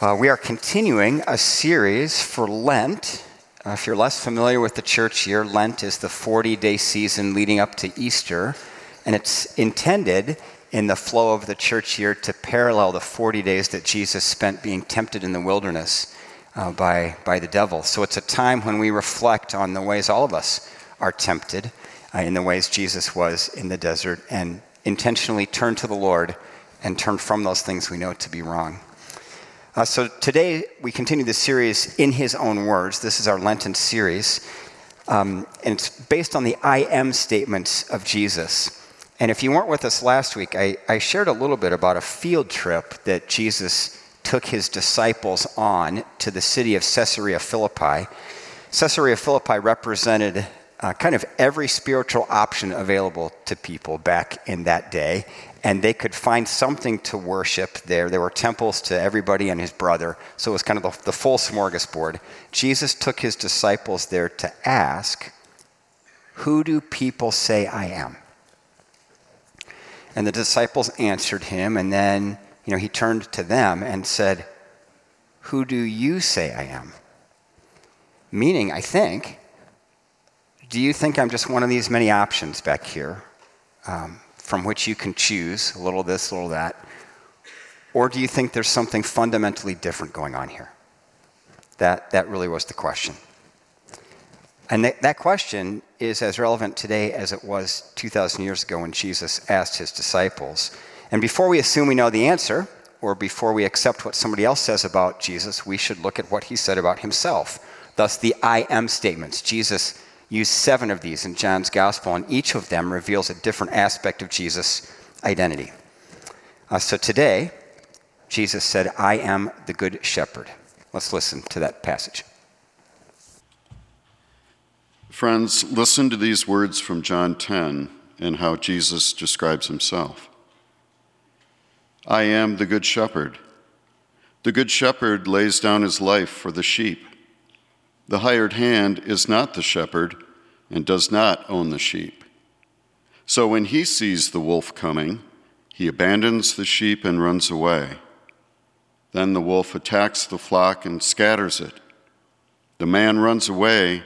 Uh, we are continuing a series for Lent. Uh, if you're less familiar with the church year, Lent is the 40 day season leading up to Easter, and it's intended in the flow of the church year to parallel the 40 days that Jesus spent being tempted in the wilderness uh, by, by the devil. So it's a time when we reflect on the ways all of us are tempted, uh, in the ways Jesus was in the desert, and intentionally turn to the Lord and turn from those things we know to be wrong. Uh, so today we continue the series in his own words. This is our Lenten series. Um, and it's based on the I am statements of Jesus. And if you weren't with us last week, I, I shared a little bit about a field trip that Jesus took his disciples on to the city of Caesarea Philippi. Caesarea Philippi represented uh, kind of every spiritual option available to people back in that day and they could find something to worship there. There were temples to everybody and his brother, so it was kind of the, the full smorgasbord. Jesus took his disciples there to ask, Who do people say I am? And the disciples answered him, and then you know, he turned to them and said, Who do you say I am? Meaning, I think, do you think I'm just one of these many options back here? Um, from which you can choose a little this, a little that? Or do you think there's something fundamentally different going on here? That, that really was the question. And th- that question is as relevant today as it was 2,000 years ago when Jesus asked his disciples. And before we assume we know the answer, or before we accept what somebody else says about Jesus, we should look at what he said about himself. Thus, the I am statements. Jesus use seven of these in John's gospel, and each of them reveals a different aspect of Jesus' identity. Uh, so today, Jesus said, I am the good shepherd. Let's listen to that passage. Friends, listen to these words from John 10 and how Jesus describes himself. I am the good shepherd. The good shepherd lays down his life for the sheep. The hired hand is not the shepherd and does not own the sheep. So when he sees the wolf coming, he abandons the sheep and runs away. Then the wolf attacks the flock and scatters it. The man runs away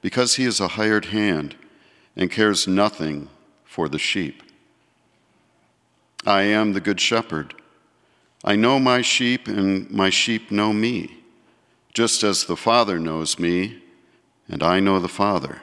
because he is a hired hand and cares nothing for the sheep. I am the good shepherd. I know my sheep, and my sheep know me just as the Father knows me, and I know the Father.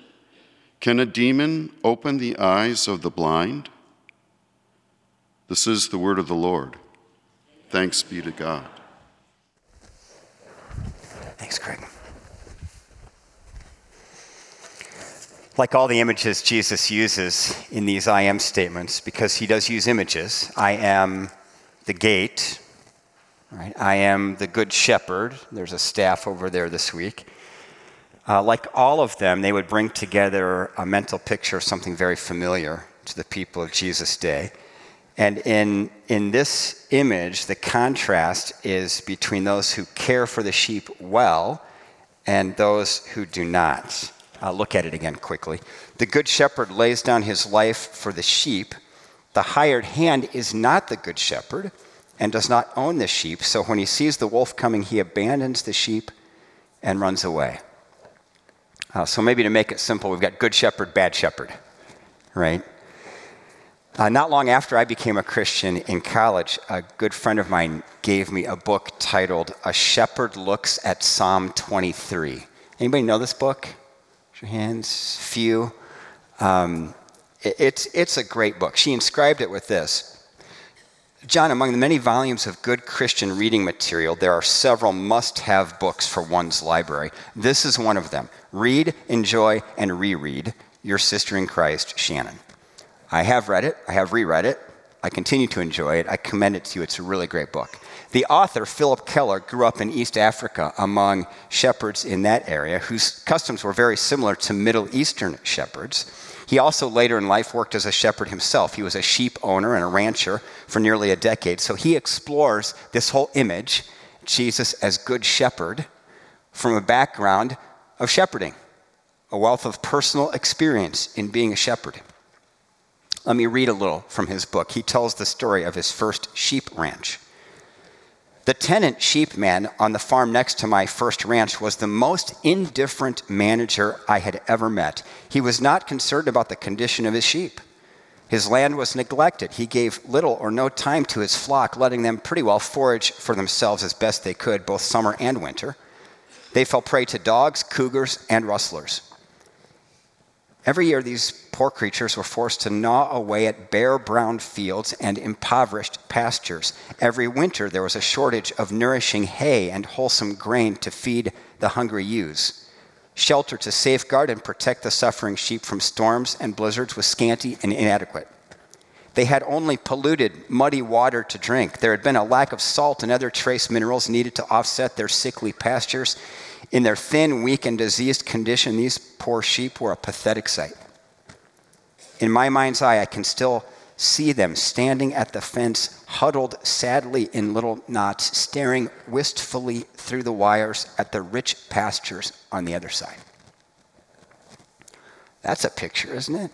Can a demon open the eyes of the blind? This is the word of the Lord. Thanks be to God. Thanks, Craig. Like all the images Jesus uses in these I am statements, because he does use images, I am the gate, Right? I am the good shepherd. There's a staff over there this week. Uh, like all of them, they would bring together a mental picture of something very familiar to the people of Jesus' day. And in, in this image, the contrast is between those who care for the sheep well and those who do not. I'll look at it again quickly. The good shepherd lays down his life for the sheep. The hired hand is not the good shepherd and does not own the sheep. So when he sees the wolf coming, he abandons the sheep and runs away. Uh, so maybe to make it simple, we've got good shepherd, bad shepherd, right? Uh, not long after I became a Christian in college, a good friend of mine gave me a book titled A Shepherd Looks at Psalm 23. Anybody know this book? Raise your hands. Few. Um, it, it's, it's a great book. She inscribed it with this Jon, among the many volumes of good Christian reading material, there are several must have books for one's library. This is one of them. Read, enjoy, and reread Your Sister in Christ, Shannon. I have read it, I have reread it, I continue to enjoy it. I commend it to you. It's a really great book. The author, Phillip Keller, grew up in East Africa among shepherds in that area whose customs were very similar to Middle Eastern shepherds. He also later in life worked as a shepherd himself. He was a sheep owner and a rancher for nearly a decade. So he explores this whole image, Jesus as good shepherd, from a background of shepherding, a wealth of personal experience in being a shepherd. Let me read a little from his book. He tells the story of his first sheep ranch. The tenant sheepman on the farm next to my first ranch was the most indifferent manager I had ever met. He was not concerned about the condition of his sheep. His land was neglected. He gave little or no time to his flock, letting them pretty well forage for themselves as best they could, both summer and winter. They fell prey to dogs, cougars, and rustlers. Every year, these poor creatures were forced to gnaw away at bare brown fields and impoverished pastures. Every winter, there was a shortage of nourishing hay and wholesome grain to feed the hungry ewes. Shelter to safeguard and protect the suffering sheep from storms and blizzards was scanty and inadequate. They had only polluted, muddy water to drink. There had been a lack of salt and other trace minerals needed to offset their sickly pastures. In their thin, weak, and diseased condition, these poor sheep were a pathetic sight. In my mind's eye, I can still see them standing at the fence, huddled sadly in little knots, staring wistfully through the wires at the rich pastures on the other side. That's a picture, isn't it?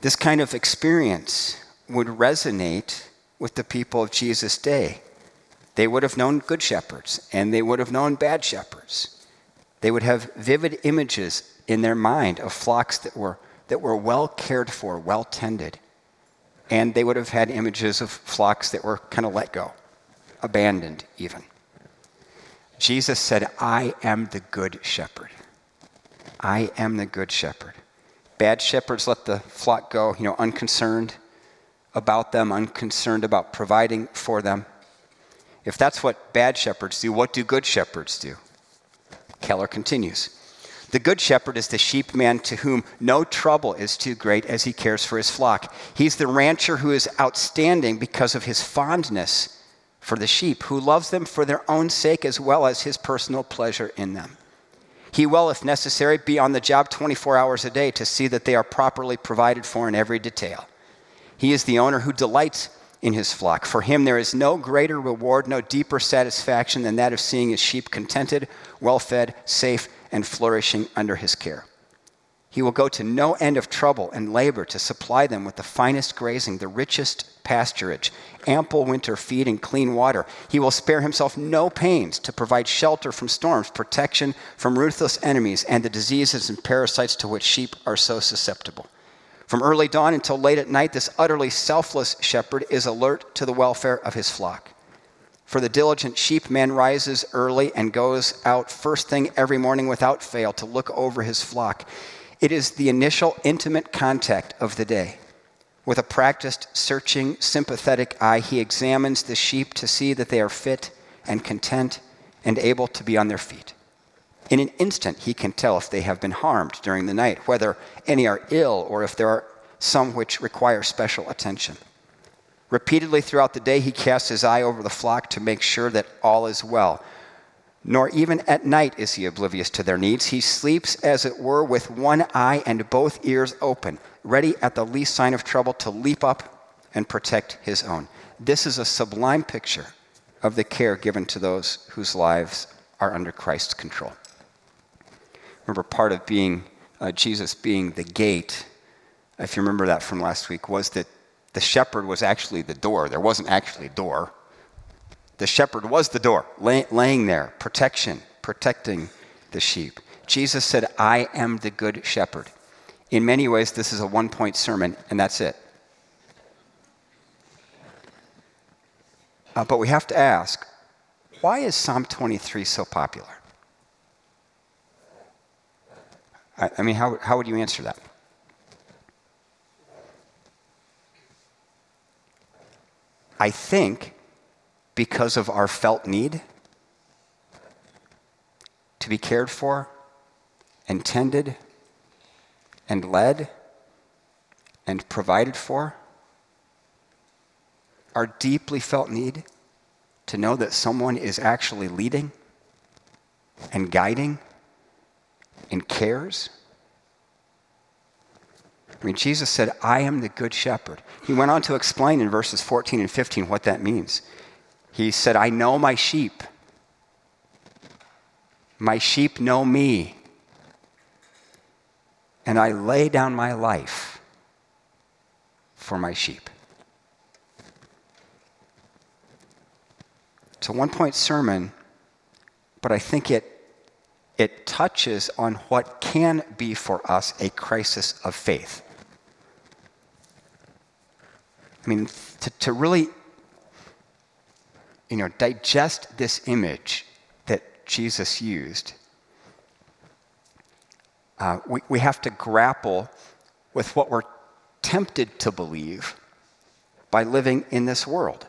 This kind of experience would resonate with the people of Jesus' day. They would have known good shepherds and they would have known bad shepherds. They would have vivid images in their mind of flocks that were, that were well cared for, well tended. And they would have had images of flocks that were kind of let go, abandoned even. Jesus said, I am the good shepherd. I am the good shepherd. Bad shepherds let the flock go, you know, unconcerned about them, unconcerned about providing for them. If that's what bad shepherds do, what do good shepherds do? Keller continues. The good shepherd is the sheepman to whom no trouble is too great as he cares for his flock. He's the rancher who is outstanding because of his fondness for the sheep, who loves them for their own sake as well as his personal pleasure in them. He will, if necessary, be on the job 24 hours a day to see that they are properly provided for in every detail. He is the owner who delights in his flock. For him, there is no greater reward, no deeper satisfaction than that of seeing his sheep contented, well fed, safe, and flourishing under his care. He will go to no end of trouble and labor to supply them with the finest grazing, the richest pasturage, ample winter feed, and clean water. He will spare himself no pains to provide shelter from storms, protection from ruthless enemies, and the diseases and parasites to which sheep are so susceptible. From early dawn until late at night, this utterly selfless shepherd is alert to the welfare of his flock. For the diligent sheep, man rises early and goes out first thing every morning without fail to look over his flock. It is the initial intimate contact of the day. With a practiced, searching, sympathetic eye, he examines the sheep to see that they are fit and content and able to be on their feet. In an instant, he can tell if they have been harmed during the night, whether any are ill or if there are some which require special attention. Repeatedly throughout the day, he casts his eye over the flock to make sure that all is well. Nor even at night is he oblivious to their needs. He sleeps, as it were, with one eye and both ears open, ready at the least sign of trouble to leap up and protect his own. This is a sublime picture of the care given to those whose lives are under Christ's control. Remember, part of being uh, Jesus being the gate, if you remember that from last week, was that the shepherd was actually the door. There wasn't actually a door. The shepherd was the door, lay, laying there, protection, protecting the sheep. Jesus said, I am the good shepherd. in many ways, this is a one point sermon, and that's it. Uh, but we have to ask why is Psalm 23 so popular? I, I mean, how, how would you answer that? I think because of our felt need to be cared for and tended and led and provided for, our deeply felt need to know that someone is actually leading and guiding and cares. I mean, Jesus said, I am the good shepherd. He went on to explain in verses 14 and 15 what that means. He said, I know my sheep. My sheep know me. And I lay down my life for my sheep. It's a one point sermon, but I think it, it touches on what can be for us a crisis of faith. I mean, to, to really you know, digest this image that Jesus used, uh, we, we have to grapple with what we're tempted to believe by living in this world.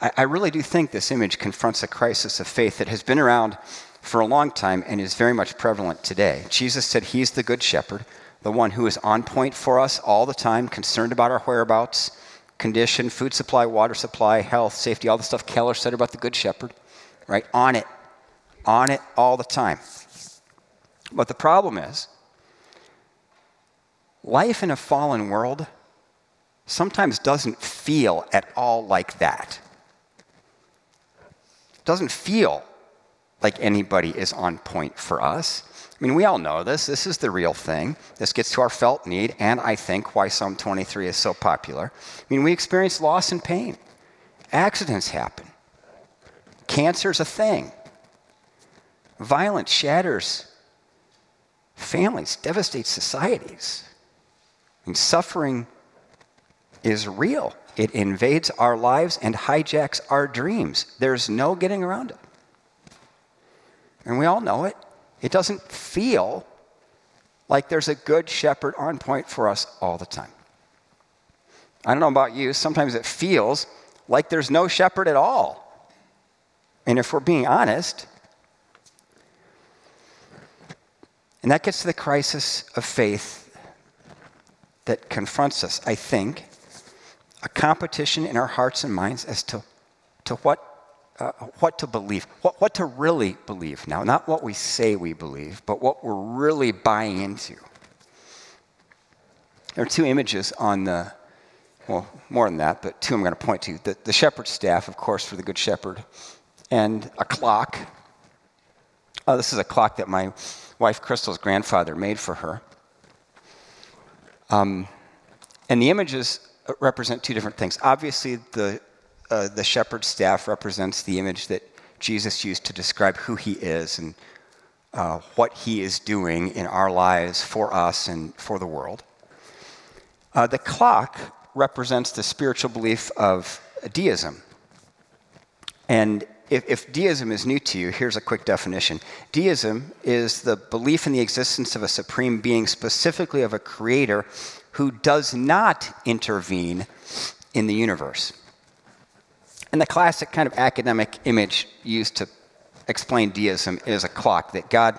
I, I really do think this image confronts a crisis of faith that has been around for a long time and is very much prevalent today. Jesus said he's the good shepherd, the one who is on point for us all the time, concerned about our whereabouts, condition, food supply, water supply, health, safety, all the stuff Keller said about the Good Shepherd, right? On it, on it all the time. But the problem is, life in a fallen world sometimes doesn't feel at all like that. It doesn't feel like anybody is on point for us. I mean, we all know this. This is the real thing. This gets to our felt need, and I think why Psalm 23 is so popular. I mean, we experience loss and pain. Accidents happen. Cancer's a thing. Violence shatters families, devastates societies. Mean, suffering is real. It invades our lives and hijacks our dreams. There's no getting around it. And we all know it. It doesn't feel like there's a good shepherd on point for us all the time. I don't know about you, sometimes it feels like there's no shepherd at all. And if we're being honest, and that gets to the crisis of faith that confronts us, I think, a competition in our hearts and minds as to, to what uh, what to believe, what, what to really believe now, not what we say we believe, but what we're really buying into. There are two images on the, well, more than that, but two I'm going to point to. The, the shepherd's staff, of course, for the Good Shepherd, and a clock. Oh, this is a clock that my wife Crystal's grandfather made for her. Um, and the images represent two different things. Obviously, the uh, the shepherd's staff represents the image that Jesus used to describe who he is and uh, what he is doing in our lives for us and for the world. Uh, the clock represents the spiritual belief of deism. And if, if, deism is new to you, here's a quick definition. Deism is the belief in the existence of a supreme being, specifically of a creator who does not intervene in the universe. And the classic kind of academic image used to explain deism is a clock, that God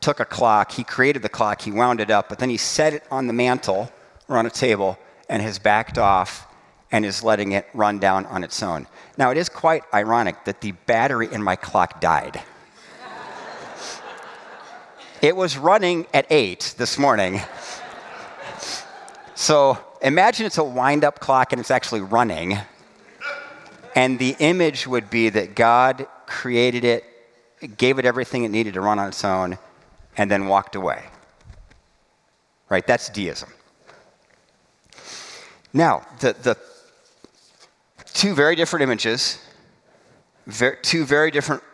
took a clock, he created the clock, he wound it up, but then he set it on the mantle or on a table and has backed off and is letting it run down on its own. Now, it is quite ironic that the battery in my clock died. it was running at 8 this morning. So imagine it's a wind up clock and it's actually running. And the image would be that God created it, gave it everything it needed to run on its own, and then walked away. Right? That's deism. Now, the, the two very different images, ver, two very different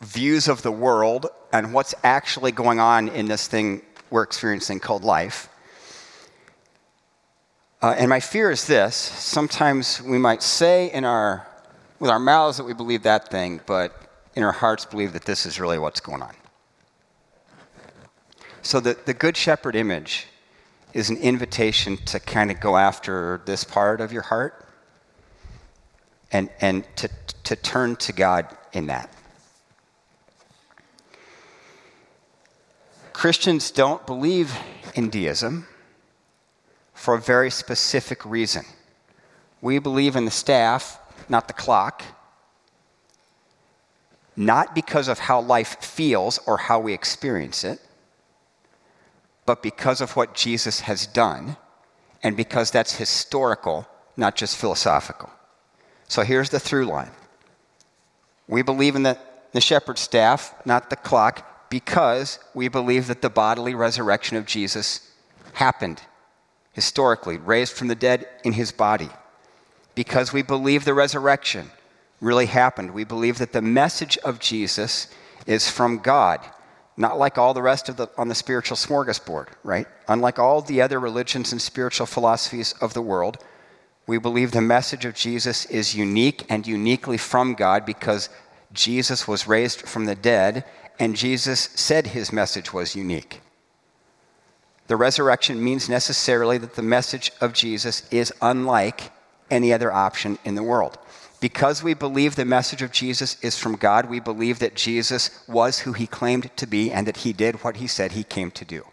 views of the world and what's actually going on in this thing we're experiencing called life. Uh, and my fear is this sometimes we might say in our, with our mouths that we believe that thing, but in our hearts believe that this is really what's going on. So the, the Good Shepherd image is an invitation to kind of go after this part of your heart and, and to, to turn to God in that. Christians don't believe in deism for a very specific reason. We believe in the staff, not the clock, not because of how life feels or how we experience it, but because of what Jesus has done, and because that's historical, not just philosophical. So here's the through line we believe in the, the shepherd's staff, not the clock, because we believe that the bodily resurrection of Jesus happened historically, raised from the dead in his body. Because we believe the resurrection really happened. We believe that the message of Jesus is from God, not like all the rest of the on the spiritual smorgasbord, right? Unlike all the other religions and spiritual philosophies of the world, we believe the message of Jesus is unique and uniquely from God because Jesus was raised from the dead and Jesus said his message was unique. The resurrection means necessarily that the message of Jesus is unlike any other option in the world. Because we believe the message of Jesus is from God, we believe that Jesus was who he claimed to be and that he did what he said he came to do.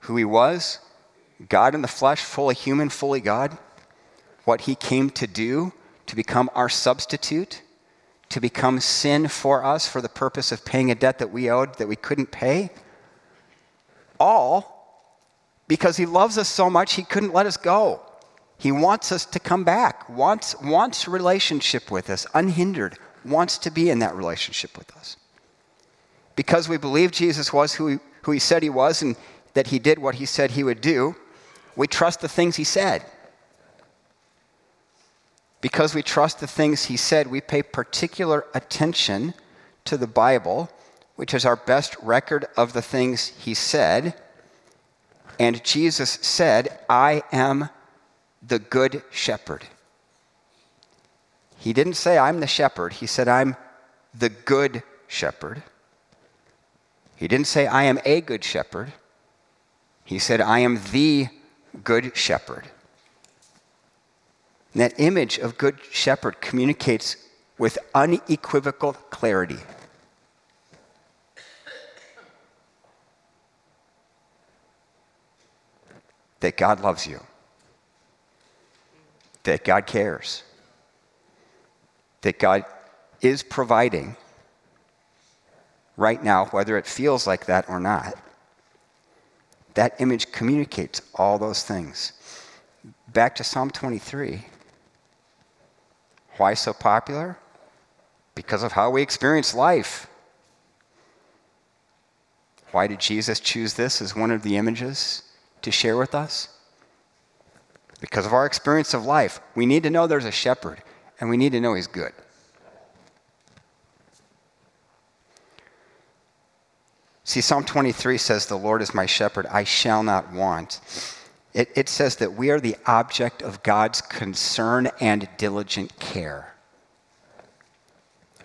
Who he was, God in the flesh, fully human, fully God. What he came to do, to become our substitute, to become sin for us for the purpose of paying a debt that we owed that we couldn't pay all because he loves us so much he couldn't let us go. He wants us to come back, wants, wants relationship with us, unhindered, wants to be in that relationship with us. Because we believe Jesus was who he, who he said he was and that he did what he said he would do, we trust the things he said. Because we trust the things he said, we pay particular attention to the Bible which is our best record of the things he said. And Jesus said, I am the good shepherd. He didn't say, I'm the shepherd. He said, I'm the good shepherd. He didn't say, I am a good shepherd. He said, I am the good shepherd. And that image of good shepherd communicates with unequivocal clarity. that God loves you, that God cares, that God is providing right now, whether it feels like that or not. That image communicates all those things. Back to Psalm 23. Why so popular? Because of how we experience life. Why did Jesus choose this as one of the images? to share with us? Because of our experience of life, we need to know there's a shepherd, and we need to know he's good. See, Psalm 23 says, The Lord is my shepherd, I shall not want. It, it, says that we are the object of God's concern and diligent care.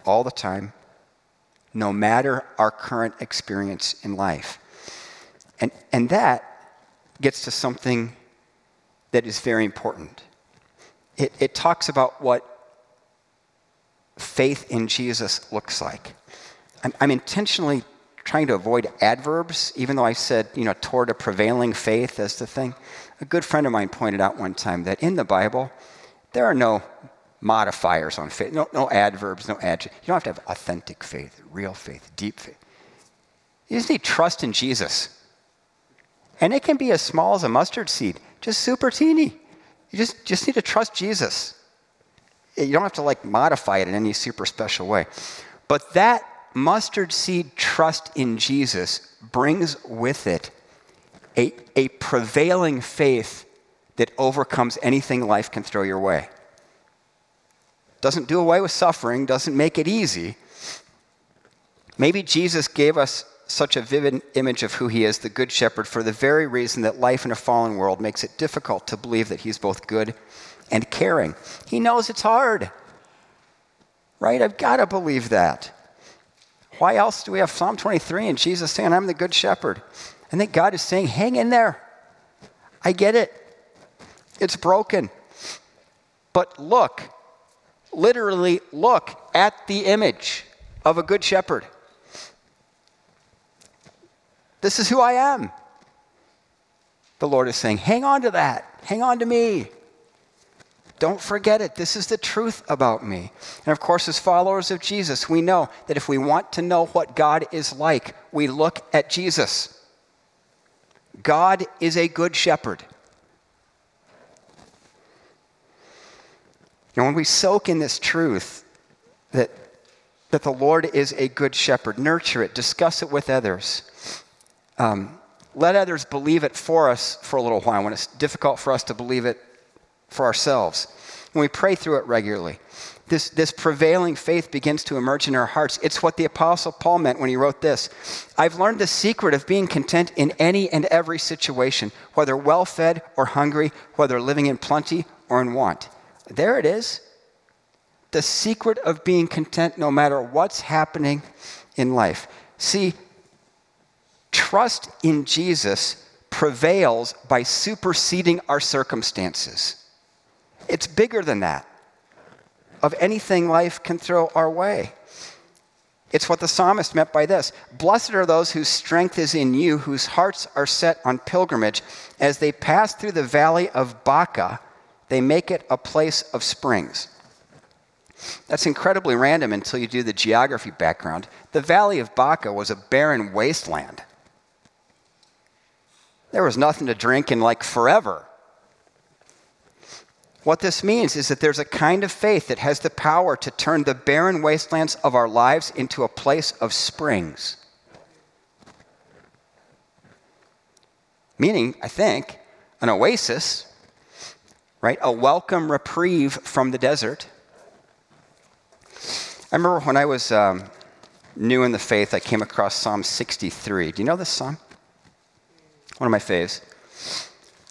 All the time, no matter our current experience in life. And, and that gets to something that is very important. It, it talks about what faith in Jesus looks like. I'm, I'm, intentionally trying to avoid adverbs, even though I said, you know, toward a prevailing faith as the thing. A good friend of mine pointed out one time that in the Bible, there are no modifiers on faith, no, no adverbs, no adjectives. You don't have to have authentic faith, real faith, deep faith. You just need trust in Jesus. And it can be as small as a mustard seed, just super teeny. You just, just need to trust Jesus. You don't have to like modify it in any super special way. But that mustard seed trust in Jesus brings with it a, a prevailing faith that overcomes anything life can throw your way. Doesn't do away with suffering, doesn't make it easy. Maybe Jesus gave us such a vivid image of who he is, the Good Shepherd, for the very reason that life in a fallen world makes it difficult to believe that he's both good and caring. He knows it's hard, right? I've got to believe that. Why else do we have Psalm 23 and Jesus saying, I'm the Good Shepherd? And then God is saying, hang in there. I get it. It's broken. But look, literally look at the image of a good shepherd. This is who I am. The Lord is saying, hang on to that. Hang on to me. Don't forget it. This is the truth about me. And of course, as followers of Jesus, we know that if we want to know what God is like, we look at Jesus. God is a good shepherd. And when we soak in this truth that, that the Lord is a good shepherd, nurture it, discuss it with others. Um, let others believe it for us for a little while when it's difficult for us to believe it for ourselves. When we pray through it regularly, this, this prevailing faith begins to emerge in our hearts. It's what the Apostle Paul meant when he wrote this I've learned the secret of being content in any and every situation, whether well fed or hungry, whether living in plenty or in want. There it is. The secret of being content no matter what's happening in life. See, trust in Jesus prevails by superseding our circumstances. It's bigger than that, of anything life can throw our way. It's what the psalmist meant by this Blessed are those whose strength is in you, whose hearts are set on pilgrimage. As they pass through the valley of Baca, they make it a place of springs. That's incredibly random until you do the geography background. The Valley of Baca was a barren wasteland. There was nothing to drink in like forever. What this means is that there's a kind of faith that has the power to turn the barren wastelands of our lives into a place of springs. Meaning, I think, an oasis right? A welcome reprieve from the desert. I remember when I was um, new in the faith, I came across Psalm 63. Do you know this psalm? One of my faves.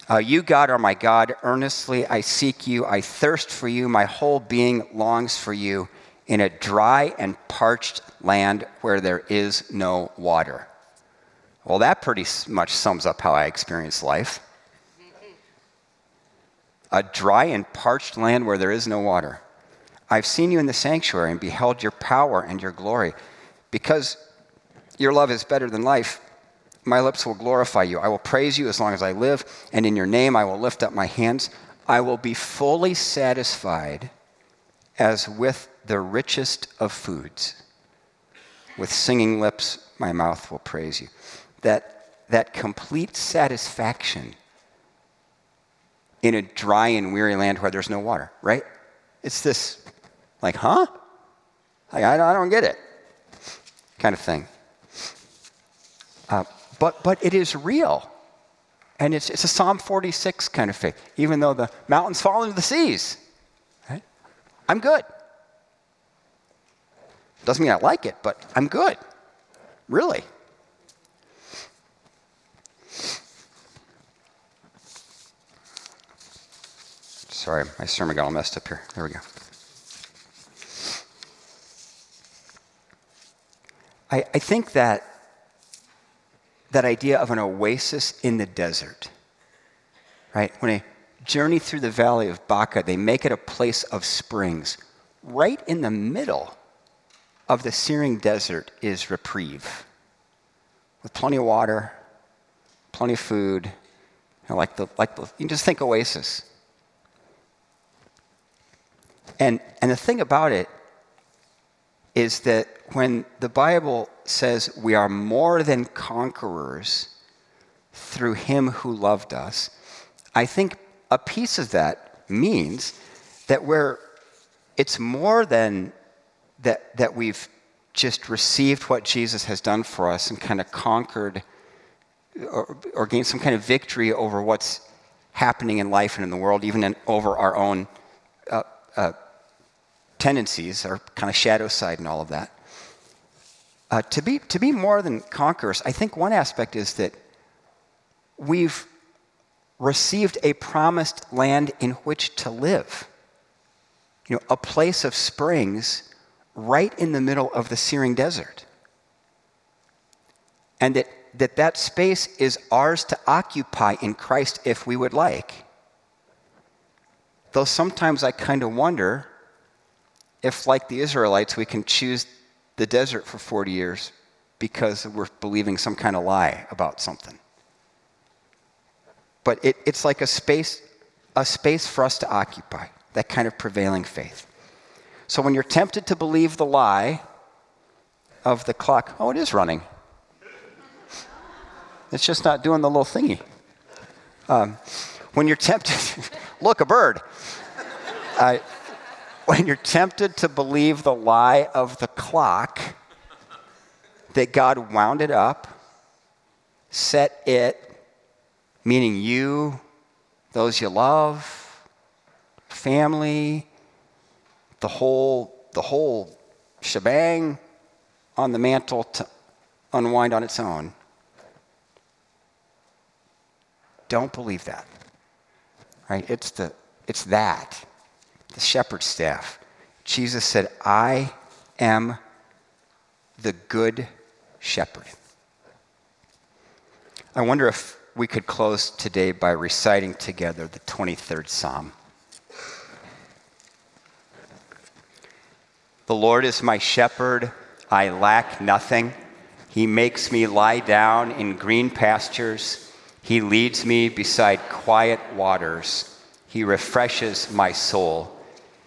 Uh, you, God, are my God. Earnestly I seek you. I thirst for you. My whole being longs for you in a dry and parched land where there is no water. Well, that pretty much sums up how I experience life a dry and parched land where there is no water. I've seen you in the sanctuary and beheld your power and your glory. Because your love is better than life, my lips will glorify you. I will praise you as long as I live, and in your name I will lift up my hands. I will be fully satisfied as with the richest of foods. With singing lips, my mouth will praise you. That, that complete satisfaction in a dry and weary land where there's no water, right? It's this, like, huh? Like, I, I don't get it kind of thing. Uh, but, but it is real. And it's, it's a Psalm 46 kind of faith, even though the mountains fall into the seas. Right? I'm good. Doesn't mean I like it, but I'm good. Really. Sorry, my sermon got all messed up here. There we go. I, I think that that idea of an oasis in the desert, right? When they journey through the valley of Baca, they make it a place of springs. Right in the middle of the searing desert is reprieve, with plenty of water, plenty of food, you know, like the like the, you can just think oasis. And, and the thing about it is that when the Bible says we are more than conquerors through him who loved us, I think a piece of that means that we're, it's more than that, that we've just received what Jesus has done for us and kind of conquered or, or gained some kind of victory over what's happening in life and in the world, even in, over our own uh, uh, tendencies, our kind of shadow side and all of that. Uh, to, be, to be more than conquerors, I think one aspect is that we've received a promised land in which to live. You know, a place of springs right in the middle of the searing desert. And that that, that space is ours to occupy in Christ if we would like. Though sometimes I kind of wonder if, like the Israelites, we can choose the desert for 40 years because we're believing some kind of lie about something. But it, it's like a space, a space for us to occupy, that kind of prevailing faith. So when you're tempted to believe the lie of the clock, oh, it is running. It's just not doing the little thingy. Um, when you're tempted, look, a bird. Uh, when you're tempted to believe the lie of the clock, that God wound it up, set it, meaning you, those you love, family, the whole, the whole shebang on the mantle to unwind on its own. Don't believe that. Right? It's the it's that. The shepherd's staff. Jesus said, I am the good shepherd. I wonder if we could close today by reciting together the 23rd Psalm. The Lord is my shepherd, I lack nothing. He makes me lie down in green pastures. He leads me beside quiet waters. He refreshes my soul.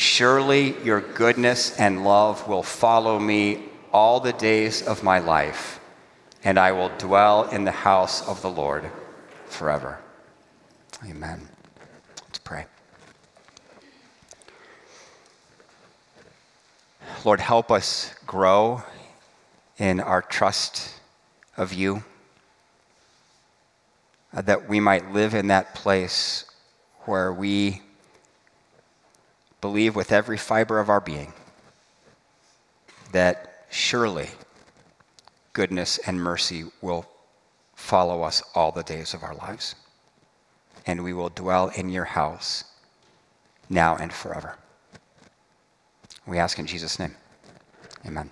Surely your goodness and love will follow me all the days of my life, and I will dwell in the house of the Lord forever. Amen. Let's pray. Lord, help us grow in our trust of you, uh, that we might live in that place where we believe with every fiber of our being that surely goodness and mercy will follow us all the days of our lives. And we will dwell in your house now and forever. We ask in Jesus' name. Amen.